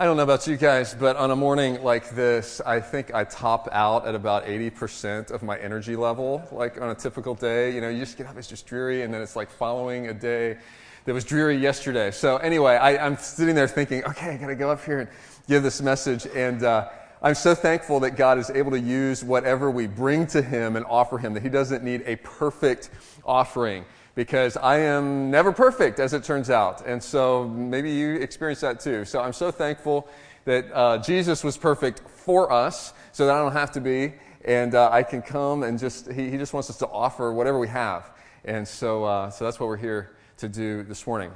I don't know about you guys, but on a morning like this, I think I top out at about 80% of my energy level. Like on a typical day, you know, you just get up, it's just dreary, and then it's like following a day that was dreary yesterday. So, anyway, I, am sitting there thinking, okay, I got to go up here and give this message. And uh, I'm so thankful that God is able to use whatever we bring to Him and offer Him, that He doesn't need a perfect offering because I am never perfect, as it turns out. And so maybe you experience that too. So I'm so thankful that uh, Jesus was perfect for us so that I don't have to be. And uh, I can come and just, he, he, just wants us to offer whatever we have. And so, uh, so that's what we're here to do this morning.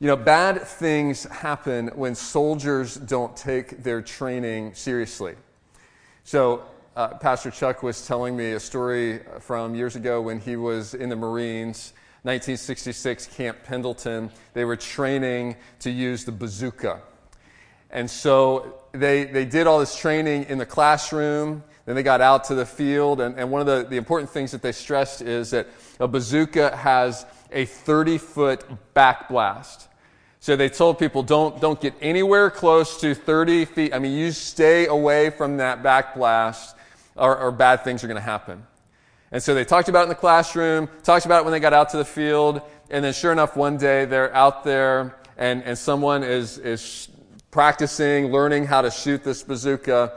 You know, bad things happen when soldiers don't take their training seriously. So uh, Pastor Chuck was telling me a story from years ago when he was in the Marines, 1966, Camp Pendleton. They were training to use the bazooka. And so they, they did all this training in the classroom. Then they got out to the field. And, and one of the, the important things that they stressed is that a bazooka has a 30 foot backblast. So they told people don't, don't get anywhere close to 30 feet. I mean, you stay away from that backblast or, or bad things are going to happen. And so they talked about it in the classroom, talked about it when they got out to the field, and then sure enough, one day they're out there and, and someone is, is practicing, learning how to shoot this bazooka,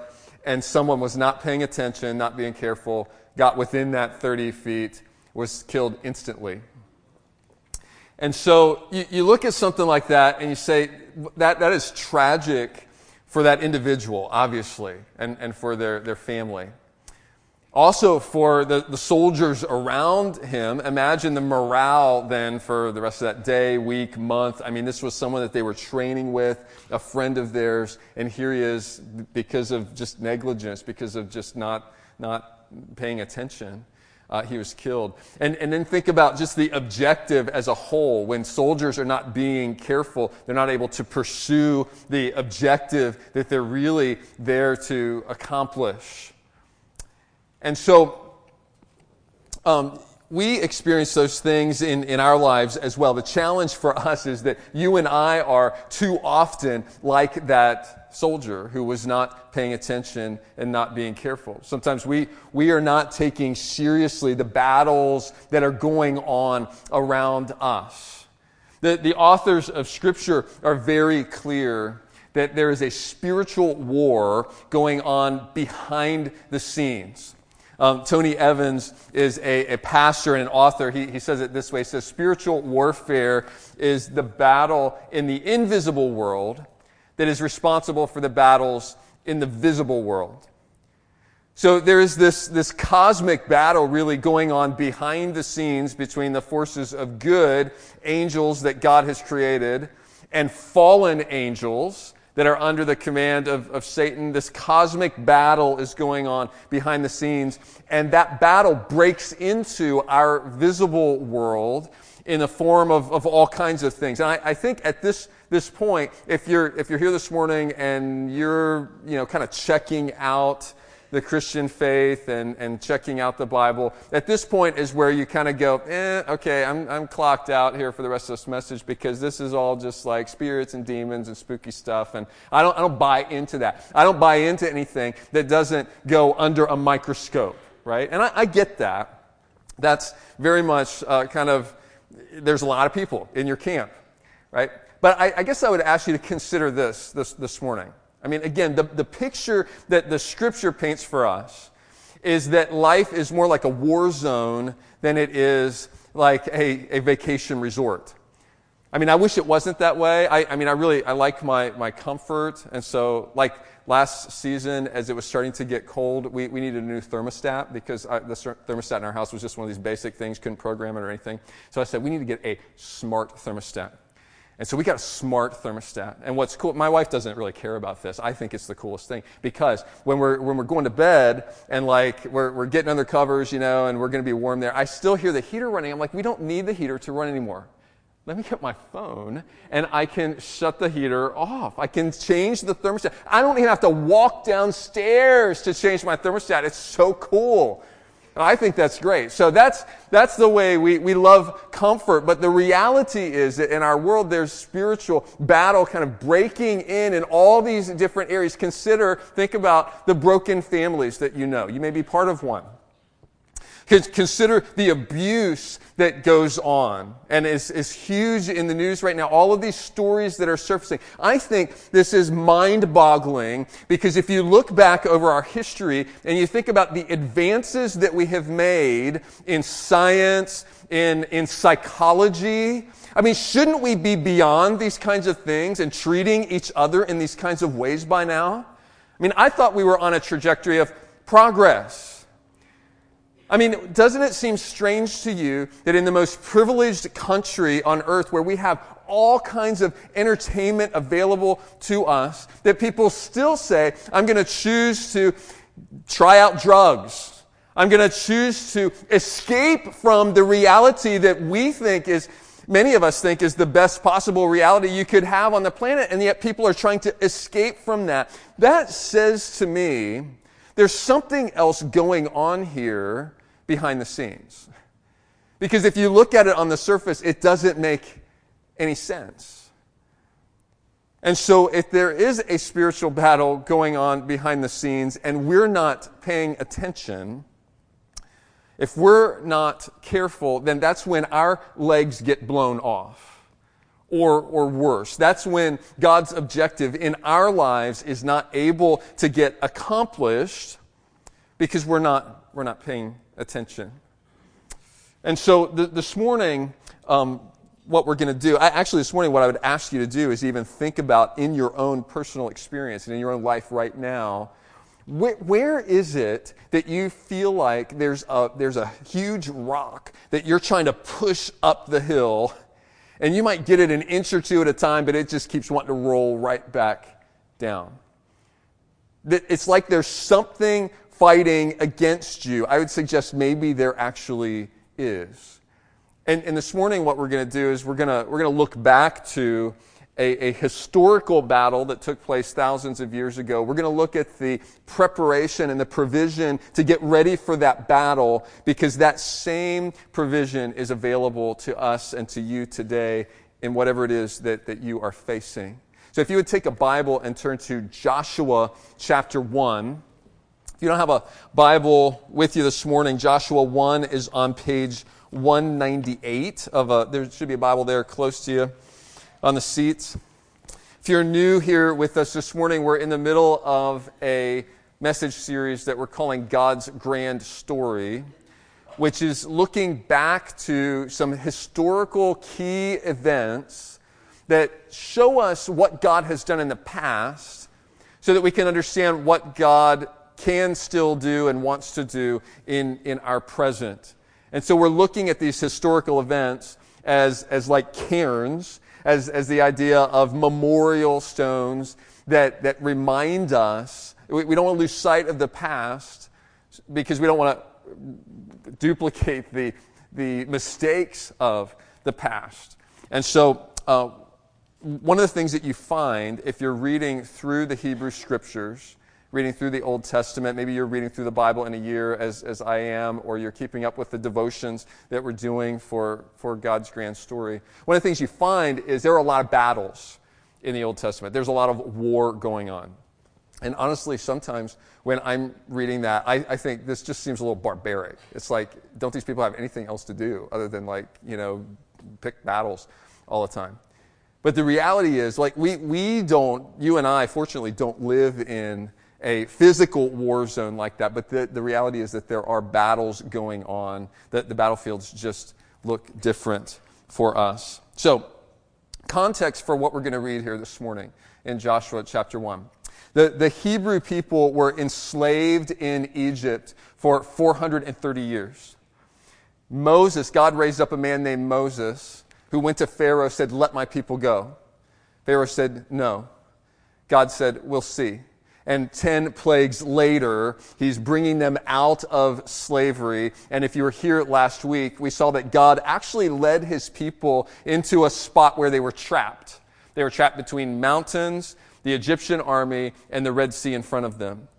and someone was not paying attention, not being careful, got within that 30 feet, was killed instantly. And so you, you look at something like that and you say, that, that is tragic for that individual, obviously, and, and for their, their family. Also, for the, the soldiers around him, imagine the morale then for the rest of that day, week, month. I mean, this was someone that they were training with, a friend of theirs, and here he is because of just negligence, because of just not, not paying attention. Uh, he was killed. And, and then think about just the objective as a whole. When soldiers are not being careful, they're not able to pursue the objective that they're really there to accomplish. And so um, we experience those things in, in our lives as well. The challenge for us is that you and I are too often like that soldier who was not paying attention and not being careful. Sometimes we, we are not taking seriously the battles that are going on around us. The, the authors of Scripture are very clear that there is a spiritual war going on behind the scenes. Um, Tony Evans is a, a, pastor and an author. He, he says it this way. He says, spiritual warfare is the battle in the invisible world that is responsible for the battles in the visible world. So there is this, this cosmic battle really going on behind the scenes between the forces of good, angels that God has created, and fallen angels that are under the command of, of Satan. This cosmic battle is going on behind the scenes, and that battle breaks into our visible world in the form of, of all kinds of things. And I, I think at this, this point, if you're, if you're here this morning and you're, you know, kind of checking out the Christian faith and, and checking out the Bible. At this point is where you kind of go, eh, okay, I'm, I'm clocked out here for the rest of this message because this is all just like spirits and demons and spooky stuff. And I don't, I don't buy into that. I don't buy into anything that doesn't go under a microscope, right? And I, I get that. That's very much uh, kind of, there's a lot of people in your camp, right? But I, I guess I would ask you to consider this this, this morning. I mean, again, the, the picture that the scripture paints for us is that life is more like a war zone than it is like a, a vacation resort. I mean, I wish it wasn't that way. I, I mean, I really, I like my, my comfort. And so, like last season, as it was starting to get cold, we, we needed a new thermostat because I, the thermostat in our house was just one of these basic things, couldn't program it or anything. So I said, we need to get a smart thermostat. And so we got a smart thermostat. And what's cool, my wife doesn't really care about this. I think it's the coolest thing because when we're, when we're going to bed and like we're, we're getting under covers, you know, and we're going to be warm there, I still hear the heater running. I'm like, we don't need the heater to run anymore. Let me get my phone and I can shut the heater off. I can change the thermostat. I don't even have to walk downstairs to change my thermostat. It's so cool. I think that's great. So that's, that's the way we, we love comfort. But the reality is that in our world, there's spiritual battle kind of breaking in in all these different areas. Consider, think about the broken families that you know. You may be part of one. Consider the abuse that goes on and is, is huge in the news right now. All of these stories that are surfacing. I think this is mind boggling because if you look back over our history and you think about the advances that we have made in science, in, in psychology, I mean, shouldn't we be beyond these kinds of things and treating each other in these kinds of ways by now? I mean, I thought we were on a trajectory of progress. I mean, doesn't it seem strange to you that in the most privileged country on earth where we have all kinds of entertainment available to us, that people still say, I'm going to choose to try out drugs. I'm going to choose to escape from the reality that we think is, many of us think is the best possible reality you could have on the planet, and yet people are trying to escape from that. That says to me, there's something else going on here behind the scenes. Because if you look at it on the surface, it doesn't make any sense. And so, if there is a spiritual battle going on behind the scenes and we're not paying attention, if we're not careful, then that's when our legs get blown off. Or, or worse. That's when God's objective in our lives is not able to get accomplished because we're not, we're not paying attention. And so th- this morning, um, what we're going to do, I, actually, this morning, what I would ask you to do is even think about in your own personal experience and in your own life right now. Wh- where is it that you feel like there's a, there's a huge rock that you're trying to push up the hill, and you might get it an inch or two at a time, but it just keeps wanting to roll right back down? That it's like there's something fighting against you. I would suggest maybe there actually is. And, and this morning, what we're going to do is we're going to, we're to look back to a, a, historical battle that took place thousands of years ago. We're going to look at the preparation and the provision to get ready for that battle because that same provision is available to us and to you today in whatever it is that, that you are facing. So if you would take a Bible and turn to Joshua chapter 1. If you don't have a Bible with you this morning, Joshua 1 is on page 198 of a, there should be a Bible there close to you on the seats. If you're new here with us this morning, we're in the middle of a message series that we're calling God's Grand Story, which is looking back to some historical key events that show us what God has done in the past so that we can understand what God can still do and wants to do in, in our present. And so we're looking at these historical events as, as like cairns, as, as the idea of memorial stones that, that remind us. We, we don't want to lose sight of the past because we don't want to duplicate the, the mistakes of the past. And so, uh, one of the things that you find if you're reading through the Hebrew scriptures reading through the Old Testament. Maybe you're reading through the Bible in a year, as, as I am, or you're keeping up with the devotions that we're doing for, for God's grand story. One of the things you find is there are a lot of battles in the Old Testament, there's a lot of war going on. And honestly, sometimes when I'm reading that, I, I think this just seems a little barbaric. It's like, don't these people have anything else to do other than, like, you know, pick battles all the time? But the reality is, like, we, we don't, you and I, fortunately, don't live in a physical war zone like that, but the, the reality is that there are battles going on, that the battlefields just look different for us. So, context for what we're going to read here this morning in Joshua chapter 1. The, the Hebrew people were enslaved in Egypt for 430 years. Moses, God raised up a man named Moses who went to Pharaoh, said, Let my people go. Pharaoh said, No. God said, We'll see and 10 plagues later, he's bringing them out of slavery. And if you were here last week, we saw that God actually led his people into a spot where they were trapped. They were trapped between mountains, the Egyptian army, and the Red Sea in front of them.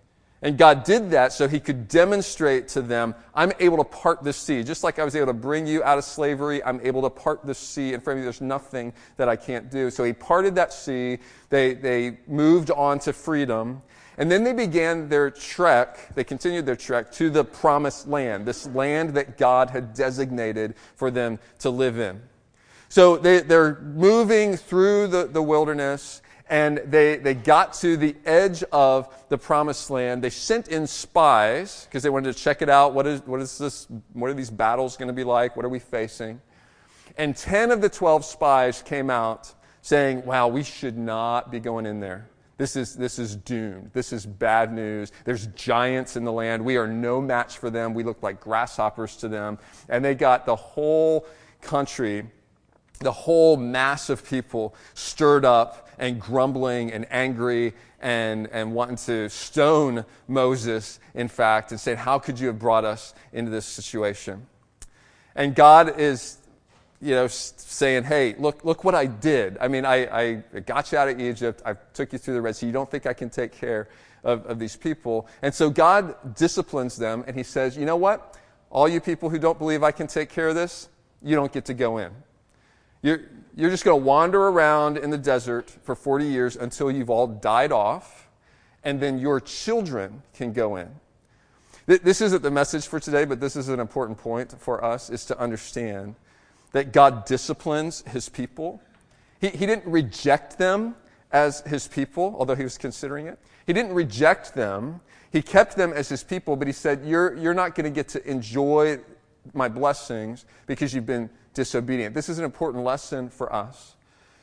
And God did that so he could demonstrate to them, I'm able to part this sea. Just like I was able to bring you out of slavery, I'm able to part this sea in front of you. There's nothing that I can't do. So he parted that sea. They, they moved on to freedom. And then they began their trek, they continued their trek to the promised land, this land that God had designated for them to live in. So they, they're moving through the, the wilderness and they, they got to the edge of the promised land. They sent in spies because they wanted to check it out. What is, what is this? What are these battles going to be like? What are we facing? And 10 of the 12 spies came out saying, wow, we should not be going in there. This is, this is doomed. This is bad news. There's giants in the land. We are no match for them. We look like grasshoppers to them. And they got the whole country, the whole mass of people stirred up and grumbling and angry and, and wanting to stone Moses, in fact, and saying, How could you have brought us into this situation? And God is, you know, saying, Hey, look, look what I did. I mean, I, I got you out of Egypt. I took you through the Red Sea. You don't think I can take care of, of these people. And so God disciplines them, and He says, You know what? All you people who don't believe I can take care of this, you don't get to go in. You're, you're just going to wander around in the desert for 40 years until you've all died off, and then your children can go in. This isn't the message for today, but this is an important point for us is to understand that God disciplines his people. He, he didn't reject them as his people, although he was considering it. He didn't reject them. He kept them as his people, but he said, You're, you're not going to get to enjoy my blessings because you've been disobedient. This is an important lesson for us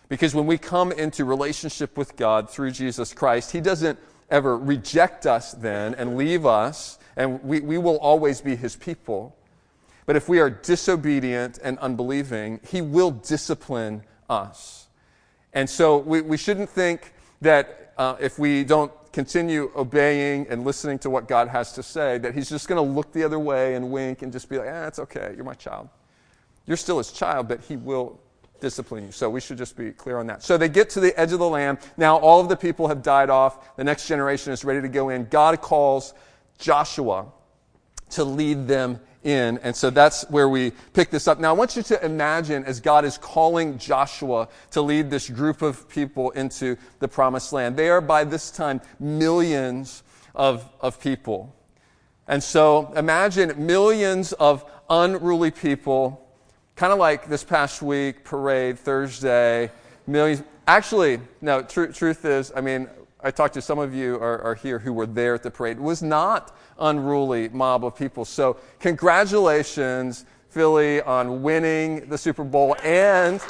because when we come into relationship with God through Jesus Christ, He doesn't ever reject us then and leave us, and we, we will always be His people. But if we are disobedient and unbelieving, He will discipline us. And so we, we shouldn't think that uh, if we don't continue obeying and listening to what God has to say, that He's just going to look the other way and wink and just be like, ah, it's okay, you're my child. You're still his child, but he will discipline you. So we should just be clear on that. So they get to the edge of the land. Now all of the people have died off. The next generation is ready to go in. God calls Joshua to lead them in. And so that's where we pick this up. Now I want you to imagine as God is calling Joshua to lead this group of people into the promised land. They are by this time millions of, of people. And so imagine millions of unruly people kind of like this past week, parade, Thursday, millions. Actually, no, tr- truth is, I mean, I talked to some of you are, are, here who were there at the parade. It was not unruly mob of people. So congratulations, Philly, on winning the Super Bowl and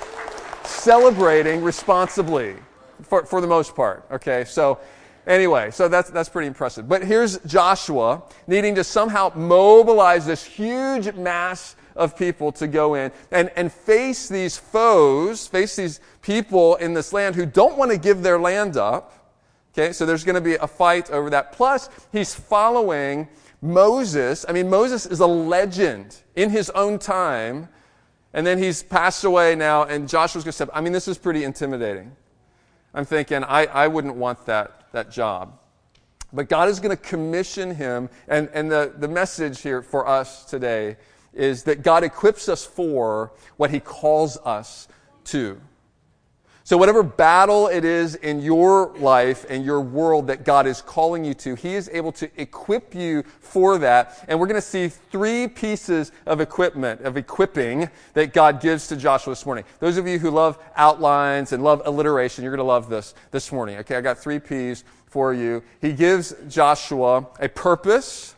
celebrating responsibly for, for the most part. Okay, so anyway, so that's, that's pretty impressive. But here's Joshua needing to somehow mobilize this huge mass of people to go in and, and face these foes, face these people in this land who don't want to give their land up. Okay, so there's going to be a fight over that. Plus, he's following Moses. I mean, Moses is a legend in his own time. And then he's passed away now, and Joshua's going to step. I mean, this is pretty intimidating. I'm thinking, I, I wouldn't want that, that job. But God is going to commission him. And, and the, the message here for us today is that God equips us for what He calls us to. So, whatever battle it is in your life and your world that God is calling you to, He is able to equip you for that. And we're going to see three pieces of equipment, of equipping that God gives to Joshua this morning. Those of you who love outlines and love alliteration, you're going to love this this morning. Okay, I got three P's for you. He gives Joshua a purpose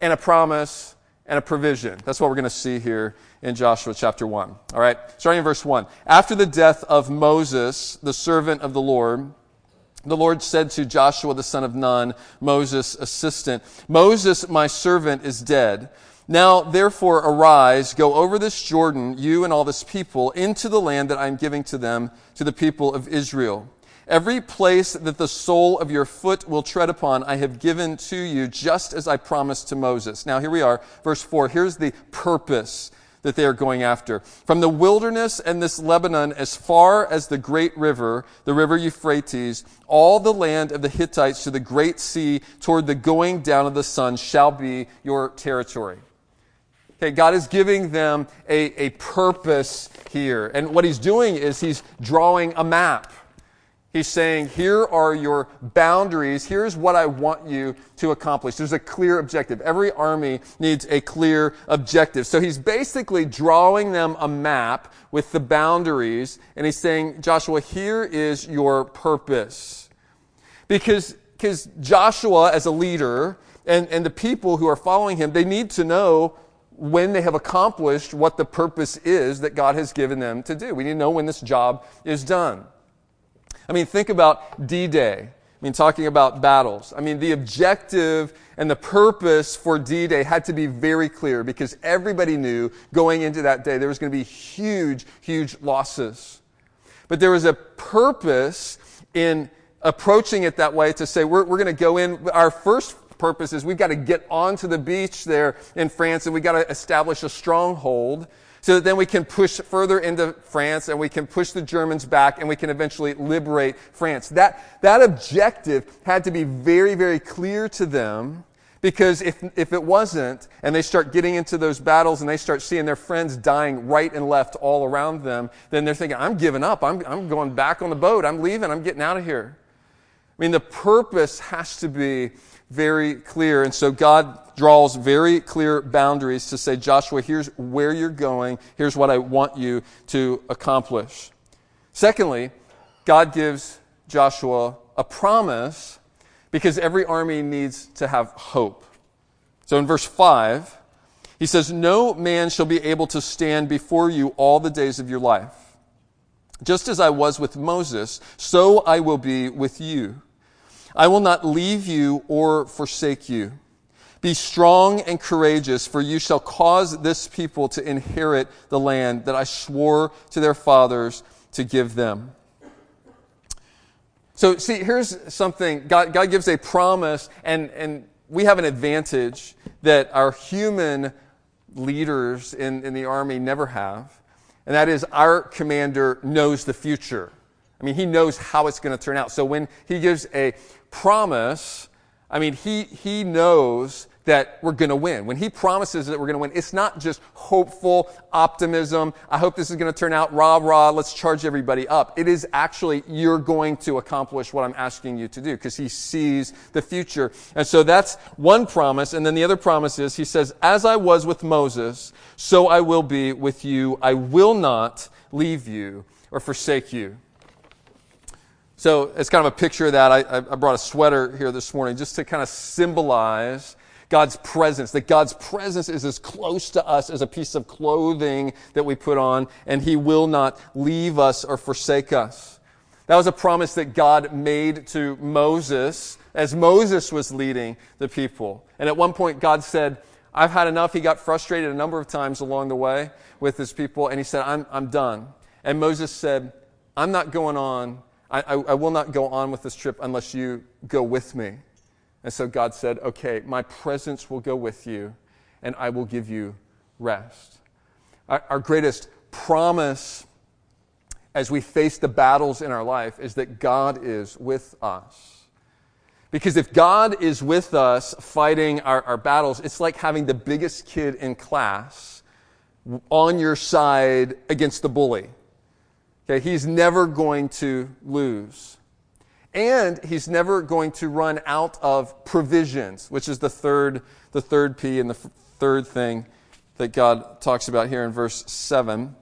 and a promise and a provision. That's what we're going to see here in Joshua chapter 1. All right, starting in verse 1. After the death of Moses, the servant of the Lord, the Lord said to Joshua the son of Nun, Moses' assistant, Moses, my servant, is dead. Now, therefore, arise, go over this Jordan, you and all this people, into the land that I am giving to them, to the people of Israel. Every place that the sole of your foot will tread upon, I have given to you, just as I promised to Moses. Now, here we are, verse 4. Here's the purpose that they are going after. From the wilderness and this Lebanon as far as the great river, the river Euphrates, all the land of the Hittites to the great sea toward the going down of the sun shall be your territory. Okay, God is giving them a, a purpose here. And what he's doing is he's drawing a map. He's saying, here are your boundaries. Here's what I want you to accomplish. There's a clear objective. Every army needs a clear objective. So he's basically drawing them a map with the boundaries, and he's saying, Joshua, here is your purpose. Because, because Joshua, as a leader, and, and the people who are following him, they need to know when they have accomplished what the purpose is that God has given them to do. We need to know when this job is done. I mean, think about D Day. I mean, talking about battles. I mean, the objective and the purpose for D-Day had to be very clear because everybody knew going into that day there was going to be huge, huge losses. But there was a purpose in approaching it that way to say, we're, we're going to go in. Our first purpose is we've got to get onto the beach there in France and we've got to establish a stronghold so that then we can push further into France and we can push the Germans back and we can eventually liberate France. That, that objective had to be very, very clear to them because if, if it wasn't, and they start getting into those battles and they start seeing their friends dying right and left all around them, then they're thinking, I'm giving up. I'm, I'm going back on the boat. I'm leaving. I'm getting out of here. I mean, the purpose has to be very clear. And so God draws very clear boundaries to say, Joshua, here's where you're going. Here's what I want you to accomplish. Secondly, God gives Joshua a promise because every army needs to have hope. So in verse 5, he says, No man shall be able to stand before you all the days of your life. Just as I was with Moses, so I will be with you. I will not leave you or forsake you. Be strong and courageous, for you shall cause this people to inherit the land that I swore to their fathers to give them. So, see, here's something God, God gives a promise, and, and we have an advantage that our human leaders in, in the army never have, and that is our commander knows the future. I mean, he knows how it's going to turn out. So when he gives a promise, I mean, he, he knows that we're going to win. When he promises that we're going to win, it's not just hopeful optimism. I hope this is going to turn out rah rah. Let's charge everybody up. It is actually you're going to accomplish what I'm asking you to do because he sees the future. And so that's one promise. And then the other promise is he says, as I was with Moses, so I will be with you. I will not leave you or forsake you. So it's kind of a picture of that. I, I brought a sweater here this morning just to kind of symbolize God's presence, that God's presence is as close to us as a piece of clothing that we put on, and He will not leave us or forsake us. That was a promise that God made to Moses as Moses was leading the people. And at one point, God said, I've had enough. He got frustrated a number of times along the way with his people, and he said, I'm, I'm done. And Moses said, I'm not going on I, I, I will not go on with this trip unless you go with me. And so God said, Okay, my presence will go with you, and I will give you rest. Our, our greatest promise as we face the battles in our life is that God is with us. Because if God is with us fighting our, our battles, it's like having the biggest kid in class on your side against the bully. Okay, he's never going to lose. And he's never going to run out of provisions, which is the third, the third P and the f- third thing that God talks about here in verse 7.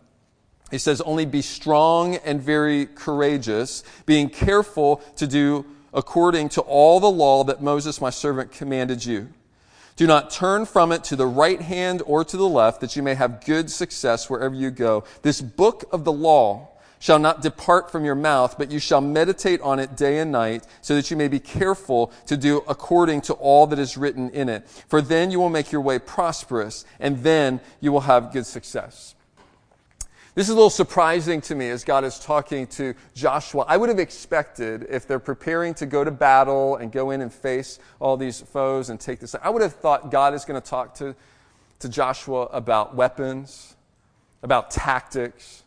He says, Only be strong and very courageous, being careful to do according to all the law that Moses, my servant, commanded you. Do not turn from it to the right hand or to the left, that you may have good success wherever you go. This book of the law shall not depart from your mouth, but you shall meditate on it day and night, so that you may be careful to do according to all that is written in it. For then you will make your way prosperous, and then you will have good success. This is a little surprising to me as God is talking to Joshua. I would have expected if they're preparing to go to battle and go in and face all these foes and take this, I would have thought God is going to talk to, to Joshua about weapons about tactics.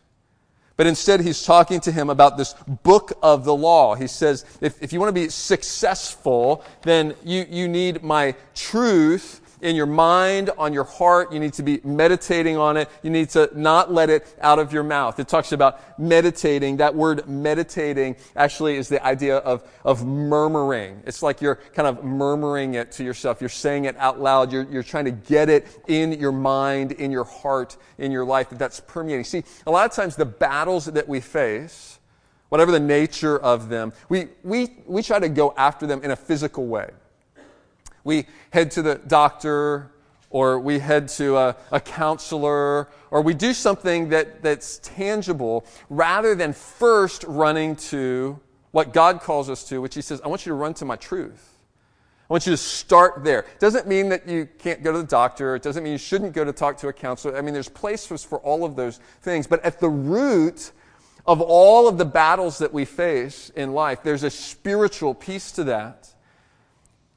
But instead, he's talking to him about this book of the law. He says, if, if you want to be successful, then you, you need my truth in your mind, on your heart. You need to be meditating on it. You need to not let it out of your mouth. It talks about meditating. That word meditating actually is the idea of, of murmuring. It's like you're kind of murmuring it to yourself. You're saying it out loud. You're, you're trying to get it in your mind, in your heart, in your life, that that's permeating. See, a lot of times the battles that we face, whatever the nature of them, we, we, we try to go after them in a physical way we head to the doctor or we head to a, a, counselor, or we do something that, that's tangible rather than first running to what God calls us to, which He says, I want you to run to my truth. I want you to start there. Doesn't mean that you can't go to the doctor. It doesn't mean you shouldn't go to talk to a counselor. I mean, there's places for all of those things. But at the root of all of the battles that we face in life, there's a spiritual piece to that.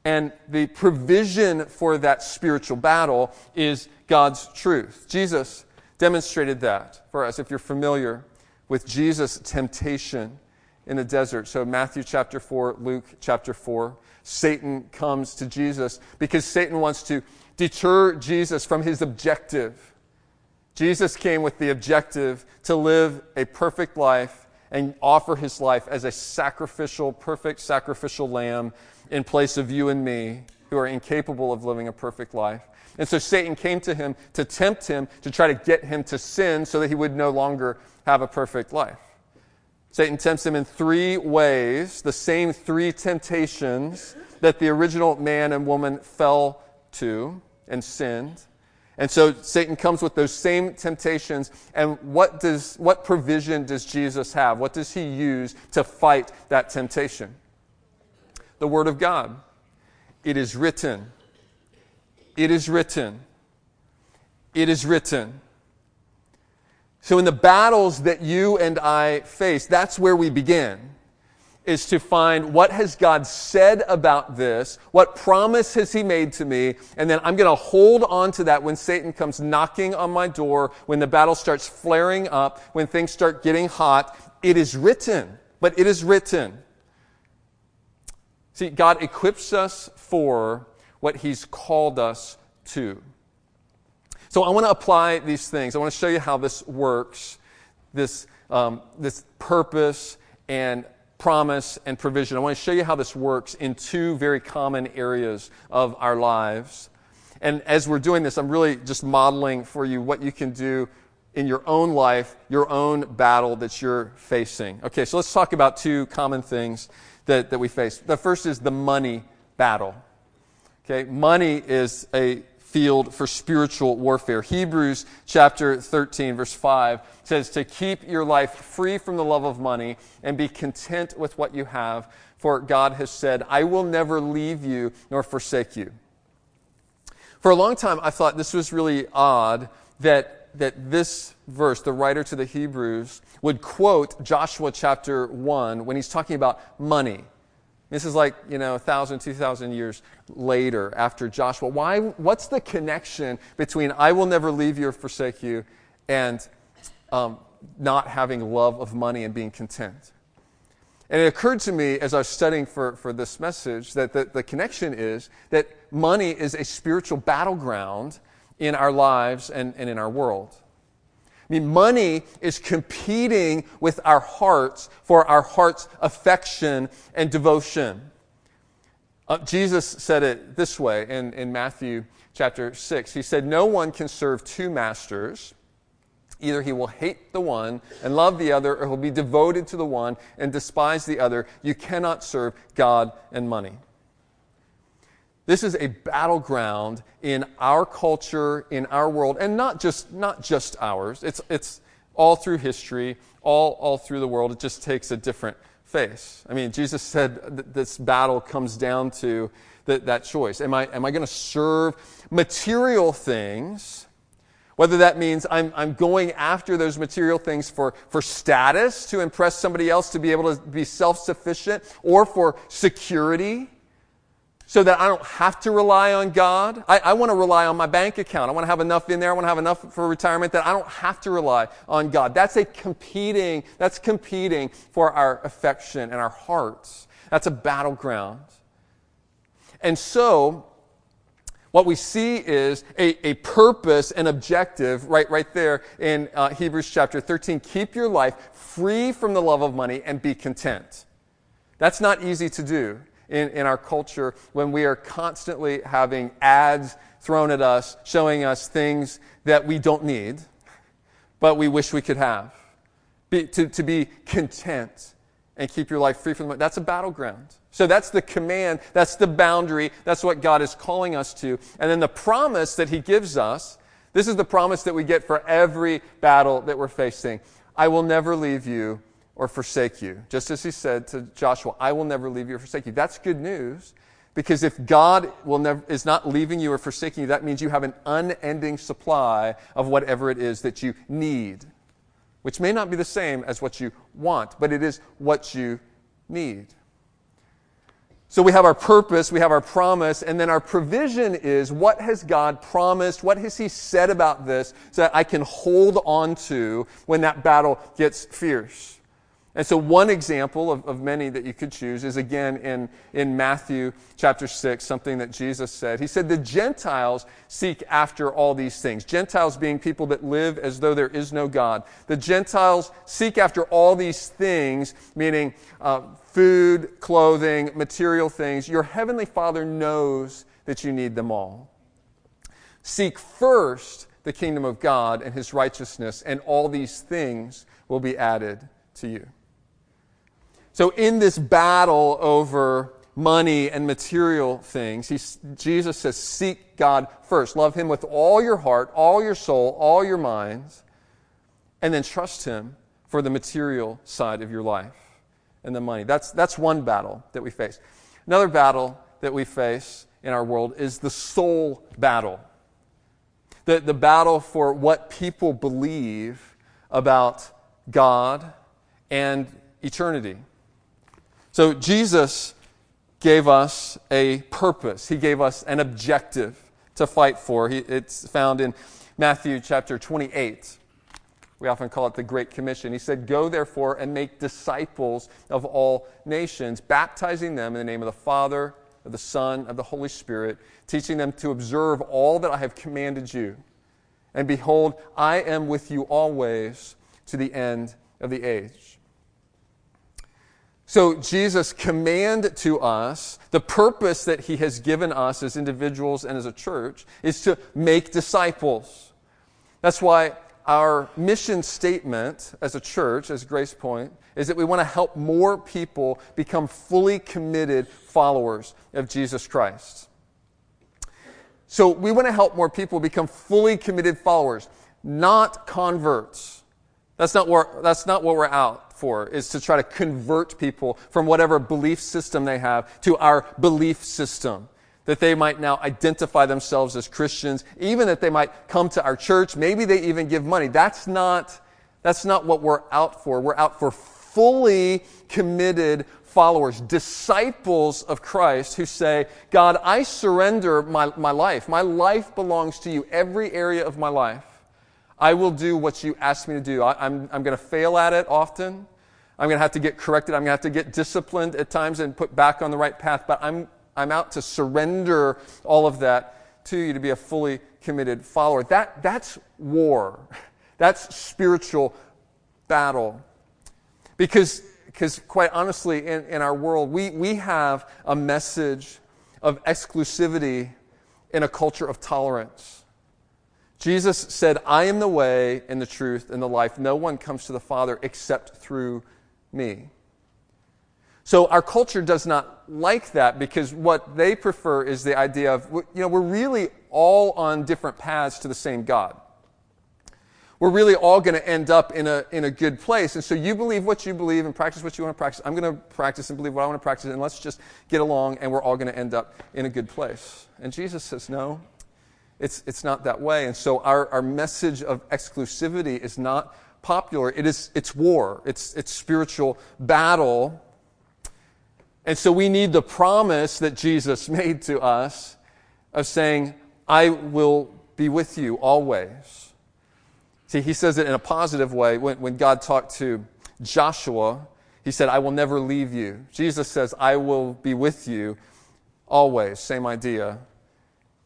And the provision for that spiritual battle is God's truth. Jesus demonstrated that for us. If you're familiar with Jesus' temptation in the desert, so Matthew chapter 4, Luke chapter 4, Satan comes to Jesus because Satan wants to deter Jesus from his objective. Jesus came with the objective to live a perfect life and offer his life as a sacrificial, perfect sacrificial lamb in place of you and me who are incapable of living a perfect life. And so Satan came to him to tempt him, to try to get him to sin so that he would no longer have a perfect life. Satan tempts him in three ways, the same three temptations that the original man and woman fell to and sinned. And so Satan comes with those same temptations. And what, does, what provision does Jesus have? What does he use to fight that temptation? The Word of God. It is written. It is written. It is written. So, in the battles that you and I face, that's where we begin, is to find what has God said about this? What promise has He made to me? And then I'm going to hold on to that when Satan comes knocking on my door, when the battle starts flaring up, when things start getting hot. It is written, but it is written. See, God equips us for what He's called us to. So I want to apply these things. I want to show you how this works, this, um, this purpose and promise and provision. I want to show you how this works in two very common areas of our lives. And as we're doing this, I'm really just modeling for you what you can do in your own life, your own battle that you're facing. Okay, so let's talk about two common things that, that we face. The first is the money battle. Okay, money is a field for spiritual warfare. Hebrews chapter 13, verse 5 says to keep your life free from the love of money and be content with what you have, for God has said, I will never leave you nor forsake you. For a long time, I thought this was really odd that, that this verse, the writer to the Hebrews, would quote Joshua chapter 1 when he's talking about money. This is like, you know, 1,000, 2,000 years later after Joshua. Why, what's the connection between I will never leave you or forsake you and um, not having love of money and being content? And it occurred to me as I was studying for, for this message that the, the connection is that money is a spiritual battleground in our lives and, and in our world. I mean, money is competing with our hearts for our heart's affection and devotion. Uh, Jesus said it this way in, in Matthew chapter 6. He said, No one can serve two masters. Either he will hate the one and love the other, or he'll be devoted to the one and despise the other. You cannot serve God and money. This is a battleground in our culture, in our world, and not just, not just ours. It's, it's all through history, all, all through the world. It just takes a different face. I mean, Jesus said this battle comes down to that, that choice. Am I, am I going to serve material things? Whether that means I'm, I'm going after those material things for, for status, to impress somebody else, to be able to be self sufficient, or for security so that I don't have to rely on God. I, I want to rely on my bank account. I want to have enough in there. I want to have enough for retirement that I don't have to rely on God. That's a competing, that's competing for our affection and our hearts. That's a battleground. And so, what we see is a, a purpose and objective right, right there in uh, Hebrews chapter 13. Keep your life free from the love of money and be content. That's not easy to do in, in our culture when we are constantly having ads thrown at us showing us things that we don't need, but we wish we could have. Be, to, to be content and keep your life free from the That's a battleground. So that's the command, that's the boundary, that's what God is calling us to. And then the promise that He gives us this is the promise that we get for every battle that we're facing I will never leave you or forsake you. Just as He said to Joshua, I will never leave you or forsake you. That's good news. Because if God will never, is not leaving you or forsaking you, that means you have an unending supply of whatever it is that you need, which may not be the same as what you want, but it is what you need. So we have our purpose, we have our promise, and then our provision is what has God promised? What has He said about this so that I can hold on to when that battle gets fierce? And so, one example of, of many that you could choose is again in, in Matthew chapter 6, something that Jesus said. He said, The Gentiles seek after all these things. Gentiles being people that live as though there is no God. The Gentiles seek after all these things, meaning uh, food, clothing, material things. Your heavenly Father knows that you need them all. Seek first the kingdom of God and his righteousness, and all these things will be added to you. So, in this battle over money and material things, Jesus says, Seek God first. Love Him with all your heart, all your soul, all your minds, and then trust Him for the material side of your life and the money. That's, that's one battle that we face. Another battle that we face in our world is the soul battle. The, the battle for what people believe about God and eternity. So Jesus gave us a purpose, He gave us an objective to fight for. He, it's found in Matthew chapter 28. We often call it the Great Commission. He said, Go therefore and make disciples of all nations, baptizing them in the name of the Father, of the Son, of the Holy Spirit, teaching them to observe all that I have commanded you. And behold, I am with you always to the end of the age. So, Jesus' command to us, the purpose that he has given us as individuals and as a church, is to make disciples. That's why our mission statement as a church, as Grace Point, is that we want to help more people become fully committed followers of Jesus Christ. So, we want to help more people become fully committed followers, not converts. That's not, that's not what we're out for, is to try to convert people from whatever belief system they have to our belief system. That they might now identify themselves as Christians, even that they might come to our church. Maybe they even give money. That's not, that's not what we're out for. We're out for fully committed followers, disciples of Christ who say, God, I surrender my, my life. My life belongs to you, every area of my life. I will do what you ask me to do. I, am I'm, I'm going to fail at it often. I'm going to have to get corrected. I'm going to have to get disciplined at times and put back on the right path. But I'm, I'm out to surrender all of that to you to be a fully committed follower. That, that's war. That's spiritual battle. Because, because quite honestly, in, in our world, we, we have a message of exclusivity in a culture of tolerance. Jesus said, I am the way and the truth and the life. No one comes to the Father except through me. So our culture does not like that because what they prefer is the idea of, you know, we're really all on different paths to the same God. We're really all going to end up in a, in a good place. And so you believe what you believe and practice what you want to practice. I'm going to practice and believe what I want to practice, and let's just get along, and we're all going to end up in a good place. And Jesus says, no, it's, it's not that way. And so our, our message of exclusivity is not popular. It is, it's war, it's, it's spiritual battle. And so we need the promise that Jesus made to us of saying, I will be with you always. See, he says it in a positive way. When, when God talked to Joshua, he said, I will never leave you. Jesus says, I will be with you always. Same idea.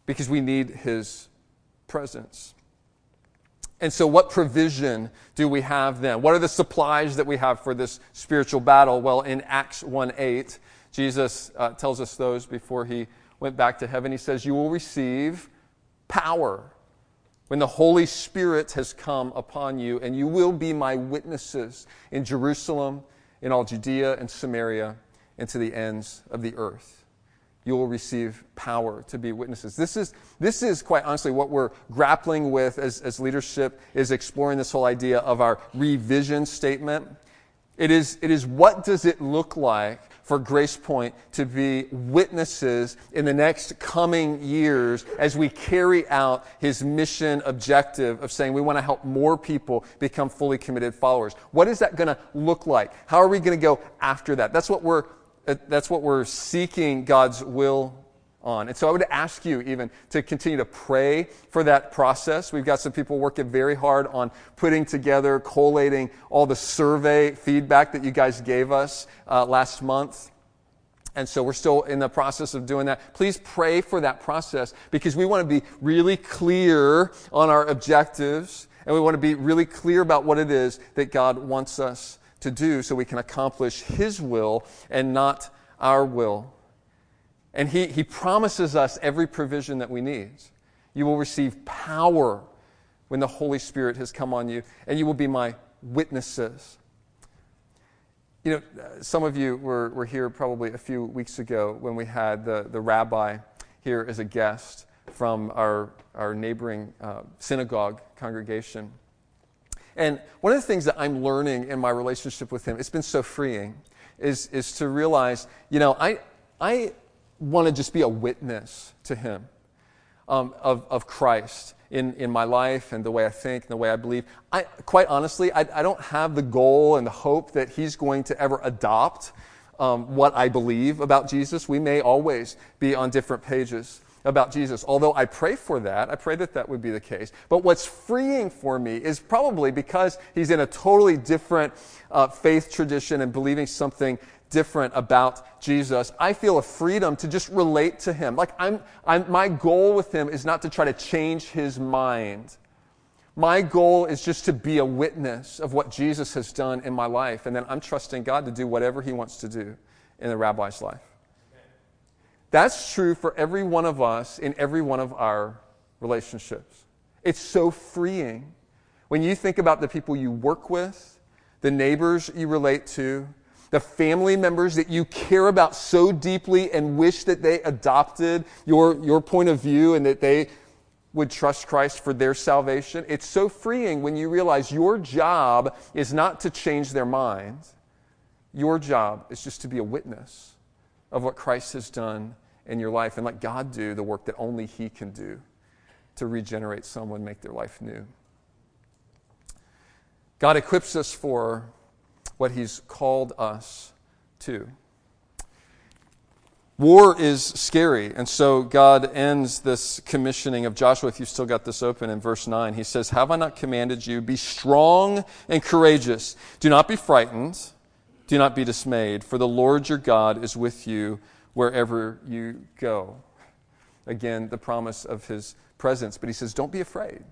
Because we need his presence. And so, what provision do we have then? What are the supplies that we have for this spiritual battle? Well, in Acts 1 8, Jesus uh, tells us those before he went back to heaven. He says, You will receive power when the Holy Spirit has come upon you, and you will be my witnesses in Jerusalem, in all Judea and Samaria, and to the ends of the earth. You will receive power to be witnesses. This is, this is quite honestly what we're grappling with as, as leadership is exploring this whole idea of our revision statement. It is, it is what does it look like for Grace Point to be witnesses in the next coming years as we carry out his mission objective of saying we want to help more people become fully committed followers. What is that going to look like? How are we going to go after that? That's what we're, that's what we're seeking God's will on. And so I would ask you even to continue to pray for that process. We've got some people working very hard on putting together, collating all the survey feedback that you guys gave us uh, last month. And so we're still in the process of doing that. Please pray for that process because we want to be really clear on our objectives and we want to be really clear about what it is that God wants us to do so we can accomplish His will and not our will. And he, he promises us every provision that we need. You will receive power when the Holy Spirit has come on you, and you will be my witnesses. You know, some of you were, were here probably a few weeks ago when we had the, the rabbi here as a guest from our, our neighboring uh, synagogue congregation. And one of the things that I'm learning in my relationship with him, it's been so freeing, is, is to realize, you know, I, I want to just be a witness to Him um, of, of Christ in, in my life and the way I think and the way I believe. I, quite honestly, I, I don't have the goal and the hope that He's going to ever adopt um, what I believe about Jesus. We may always be on different pages about Jesus. Although I pray for that, I pray that that would be the case. But what's freeing for me is probably because he's in a totally different uh, faith tradition and believing something different about Jesus. I feel a freedom to just relate to him. Like I'm, I'm, my goal with him is not to try to change his mind. My goal is just to be a witness of what Jesus has done in my life. And then I'm trusting God to do whatever he wants to do in the rabbi's life. That's true for every one of us in every one of our relationships. It's so freeing. When you think about the people you work with, the neighbors you relate to, the family members that you care about so deeply and wish that they adopted your, your point of view and that they would trust Christ for their salvation. It's so freeing when you realize your job is not to change their mind. Your job is just to be a witness of what Christ has done in your life and let God do the work that only He can do to regenerate someone, make their life new. God equips us for what he's called us to. War is scary, and so God ends this commissioning of Joshua. If you've still got this open in verse 9, he says, Have I not commanded you? Be strong and courageous. Do not be frightened. Do not be dismayed, for the Lord your God is with you wherever you go. Again, the promise of his presence. But he says, Don't be afraid.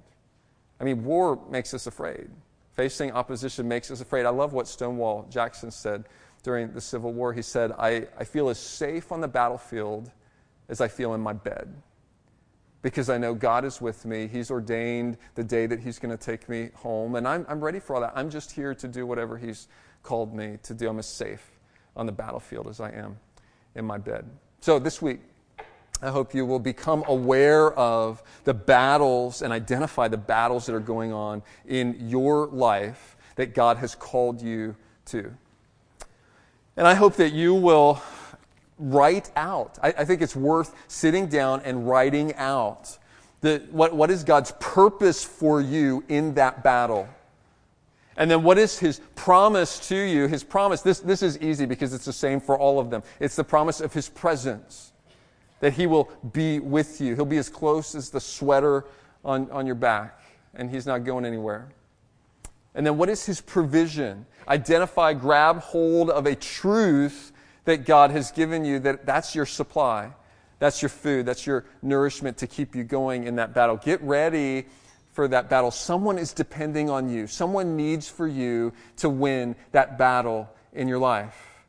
I mean, war makes us afraid. Facing opposition makes us afraid. I love what Stonewall Jackson said during the Civil War. He said, I, I feel as safe on the battlefield as I feel in my bed because I know God is with me. He's ordained the day that He's going to take me home, and I'm, I'm ready for all that. I'm just here to do whatever He's called me to do. I'm as safe on the battlefield as I am in my bed. So this week, I hope you will become aware of the battles and identify the battles that are going on in your life that God has called you to. And I hope that you will write out. I, I think it's worth sitting down and writing out the, what, what is God's purpose for you in that battle. And then what is his promise to you? His promise, this, this is easy because it's the same for all of them. It's the promise of his presence, that he will be with you. He'll be as close as the sweater on, on your back, and he's not going anywhere. And then what is his provision? Identify, grab hold of a truth that God has given you, that that's your supply. That's your food. That's your nourishment to keep you going in that battle. Get ready for that battle. Someone is depending on you. Someone needs for you to win that battle in your life.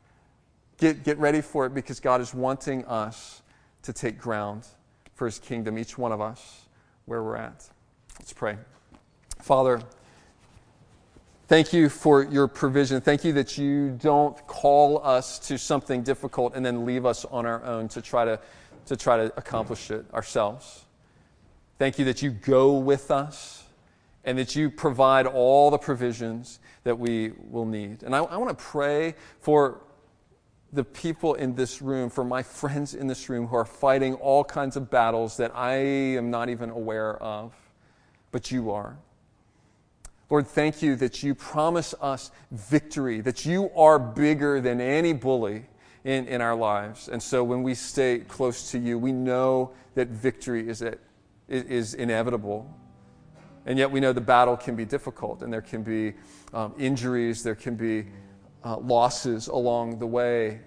Get, get ready for it because God is wanting us to take ground for his kingdom, each one of us, where we're at. Let's pray. Father, thank you for your provision. Thank you that you don't call us to something difficult and then leave us on our own to try to, to, try to accomplish it ourselves. Thank you that you go with us and that you provide all the provisions that we will need. And I, I want to pray for the people in this room, for my friends in this room who are fighting all kinds of battles that I am not even aware of, but you are. Lord, thank you that you promise us victory, that you are bigger than any bully in, in our lives. And so when we stay close to you, we know that victory is at is inevitable. And yet we know the battle can be difficult and there can be um, injuries, there can be uh, losses along the way.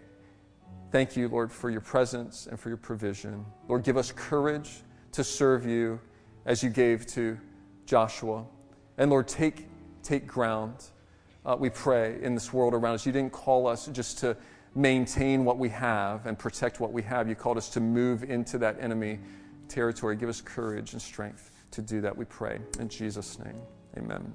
Thank you, Lord, for your presence and for your provision. Lord, give us courage to serve you as you gave to Joshua. And Lord, take, take ground, uh, we pray, in this world around us. You didn't call us just to maintain what we have and protect what we have, you called us to move into that enemy territory. Give us courage and strength to do that, we pray. In Jesus' name, amen.